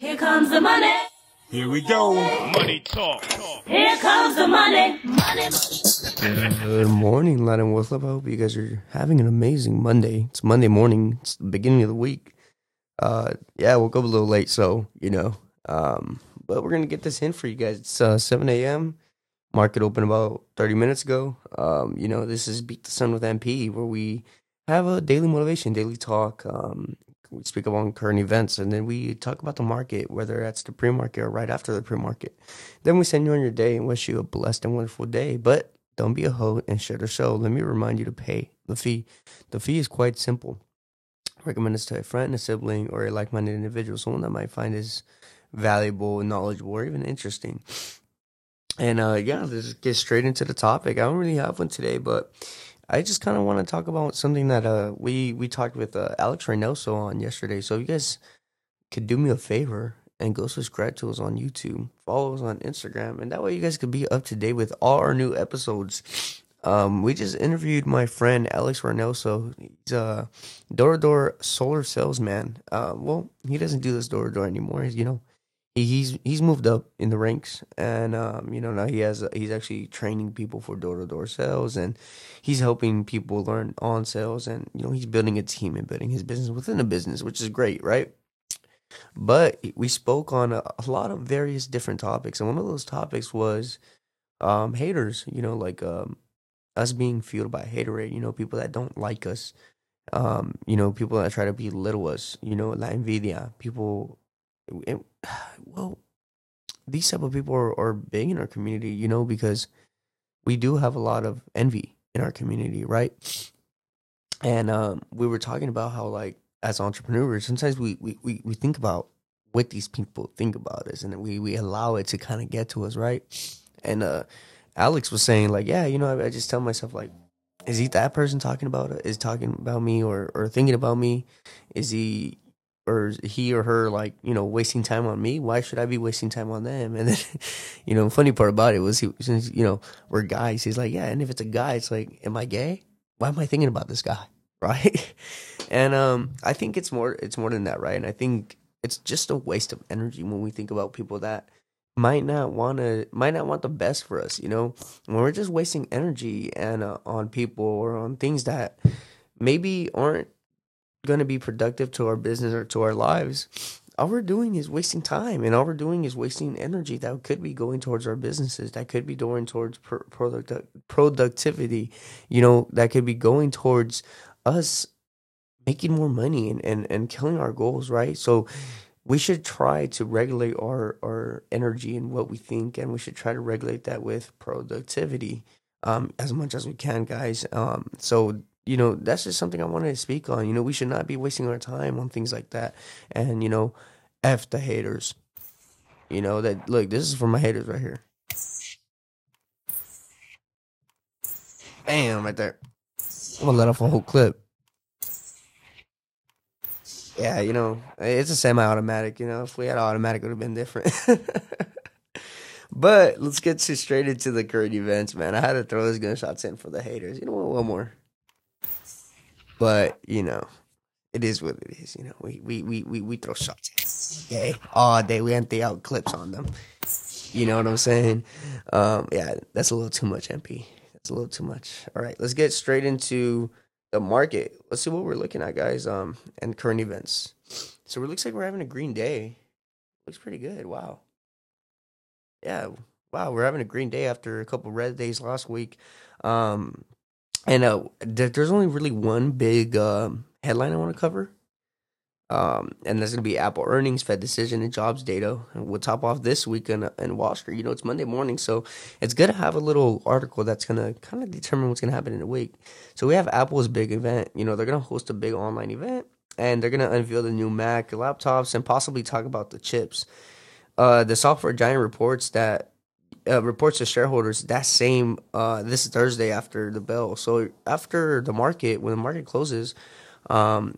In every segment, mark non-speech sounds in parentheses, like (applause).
Here comes the money. Here we go. Money talk. Here comes the money. Money, money. Good morning, Latin What's up? I hope you guys are having an amazing Monday. It's Monday morning. It's the beginning of the week. Uh, yeah, I woke up a little late, so you know. Um, but we're gonna get this in for you guys. It's uh, 7 a.m. Market opened about 30 minutes ago. Um, you know, this is Beat the Sun with MP, where we have a daily motivation, daily talk. Um, we speak about current events, and then we talk about the market, whether that's the pre-market or right after the pre-market. Then we send you on your day and wish you a blessed and wonderful day. But don't be a hoe and share the show. Let me remind you to pay the fee. The fee is quite simple. Recommend this to a friend, a sibling, or a like-minded individual, someone that might find this valuable, knowledgeable, or even interesting. And uh, yeah, let's get straight into the topic. I don't really have one today, but I just kind of want to talk about something that uh we we talked with uh, Alex Reynoso on yesterday. So if you guys could do me a favor and go subscribe to us on YouTube, follow us on Instagram, and that way you guys could be up to date with all our new episodes. Um, we just interviewed my friend Alex Reynoso. He's a door to door solar salesman. Uh, well, he doesn't do this door to door anymore. You know, he's he's moved up in the ranks, and um, you know now he has he's actually training people for door to door sales, and he's helping people learn on sales, and you know he's building a team and building his business within a business, which is great, right? But we spoke on a, a lot of various different topics, and one of those topics was um, haters. You know, like um, us being fueled by haterade. You know, people that don't like us. Um, you know, people that try to belittle us. You know, la envidia. People it, well, these type of people are, are big in our community, you know, because we do have a lot of envy in our community, right? And um, we were talking about how, like, as entrepreneurs, sometimes we, we, we, we think about what these people think about us and we, we allow it to kind of get to us, right? And uh, Alex was saying, like, yeah, you know, I, I just tell myself, like, is he that person talking about it? Is talking about me or, or thinking about me? Is he, or he or her like you know wasting time on me why should i be wasting time on them? (laughs) And then you know funny part about it was he since you know we're guys he's like yeah and if it's a guy it's like am i gay? Why am i thinking about this guy? (laughs) Right? And um i think it's more it's more than that right? And i think it's just a waste of energy when we think about people that might not want to might not want the best for us you know? When we're just wasting energy and uh, on people or on things that maybe aren't going to be productive to our business or to our lives, all we're doing is wasting time and all we're doing is wasting energy that could be going towards our businesses, that could be going towards product, productivity, you know, that could be going towards us making more money and, and, and killing our goals, right? So we should try to regulate our, our energy and what we think, and we should try to regulate that with productivity um, as much as we can, guys. Um, so you know, that's just something I wanted to speak on. You know, we should not be wasting our time on things like that. And, you know, F the haters. You know, that look, this is for my haters right here. Bam, right there. I'm gonna let off a whole clip. Yeah, you know, it's a semi automatic, you know. If we had automatic it would have been different. (laughs) but let's get straight into the current events, man. I had to throw those gunshots in for the haters. You know what? One more. But you know, it is what it is. You know, we we we we, we throw shots okay all day. We empty out clips on them. You know what I'm saying? Um, yeah, that's a little too much, MP. That's a little too much. All right, let's get straight into the market. Let's see what we're looking at, guys. Um, and current events. So it looks like we're having a green day. Looks pretty good. Wow. Yeah. Wow, we're having a green day after a couple red days last week. Um, and uh, there's only really one big uh, headline I want to cover. Um, and that's going to be Apple earnings, Fed decision, and jobs data. And we'll top off this week in, in Wall Street. You know, it's Monday morning, so it's good to have a little article that's going to kind of determine what's going to happen in a week. So we have Apple's big event. You know, they're going to host a big online event, and they're going to unveil the new Mac laptops and possibly talk about the chips. Uh, the software giant reports that uh, reports to shareholders that same uh, this Thursday after the bell. So after the market, when the market closes, um,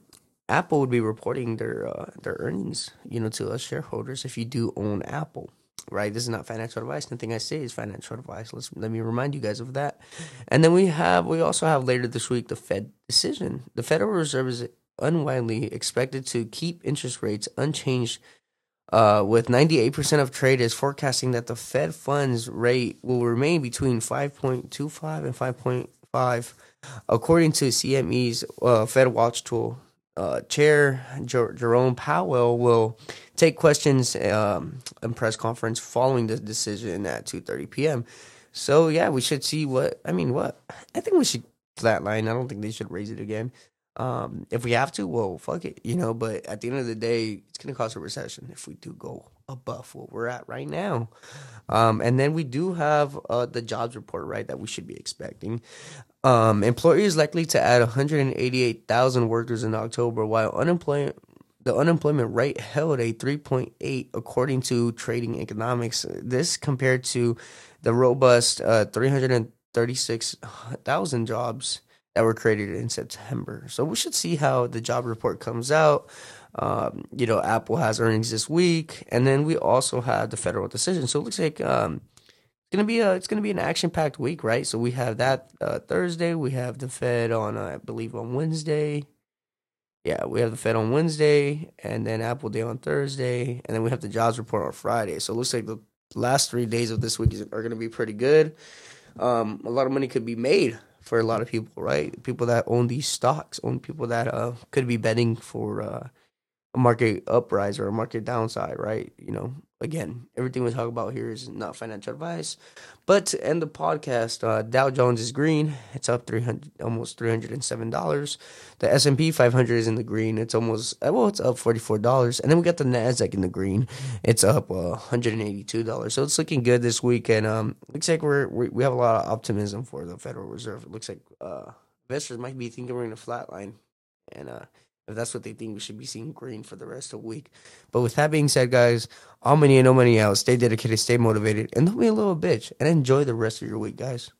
Apple would be reporting their uh, their earnings, you know, to us shareholders if you do own Apple. Right, this is not financial advice. Nothing I say is financial advice. Let's let me remind you guys of that. And then we have we also have later this week the Fed decision. The Federal Reserve is unwindly expected to keep interest rates unchanged Uh, with 98% of traders forecasting that the Fed funds rate will remain between 5.25 and 5.5, according to CME's uh, Fed Watch tool. Uh, Chair Jer- Jerome Powell will take questions um, in press conference following the decision at 2:30 p.m. So yeah, we should see what I mean. What I think we should flatline. I don't think they should raise it again. Um, if we have to, well, fuck it, you know. But at the end of the day, it's gonna cause a recession if we do go above what we're at right now. Um, and then we do have uh, the jobs report, right, that we should be expecting. Um, employers likely to add 188,000 workers in October, while unemployment the unemployment rate held a 3.8 according to trading economics this compared to the robust uh, 336,000 jobs that were created in September. So we should see how the job report comes out. Um, you know, Apple has earnings this week, and then we also have the federal decision. So it looks like um, it's gonna be a it's gonna be an action packed week, right? So we have that uh, Thursday. We have the Fed on uh, I believe on Wednesday. Yeah, we have the Fed on Wednesday, and then Apple Day on Thursday, and then we have the jobs report on Friday. So it looks like the last three days of this week are going to be pretty good. Um, a lot of money could be made for a lot of people, right? People that own these stocks, own people that uh, could be betting for uh, a market uprise or a market downside, right? You know, again, everything we talk about here is not financial advice. But to end the podcast, uh, Dow Jones is green. It's up three hundred, almost three hundred and seven dollars. The S and P five hundred is in the green. It's almost well, it's up forty four dollars. And then we got the Nasdaq in the green. It's up uh, one hundred and eighty two dollars. So it's looking good this week. And um, looks like we're we, we have a lot of optimism for the Federal Reserve. It looks like uh, investors might be thinking we're in a flat line, and uh, if that's what they think, we should be seeing green for the rest of the week. But with that being said, guys, all money and no money out. Stay dedicated, stay motivated, and don't be a little bitch. And enjoy the rest of your week, guys.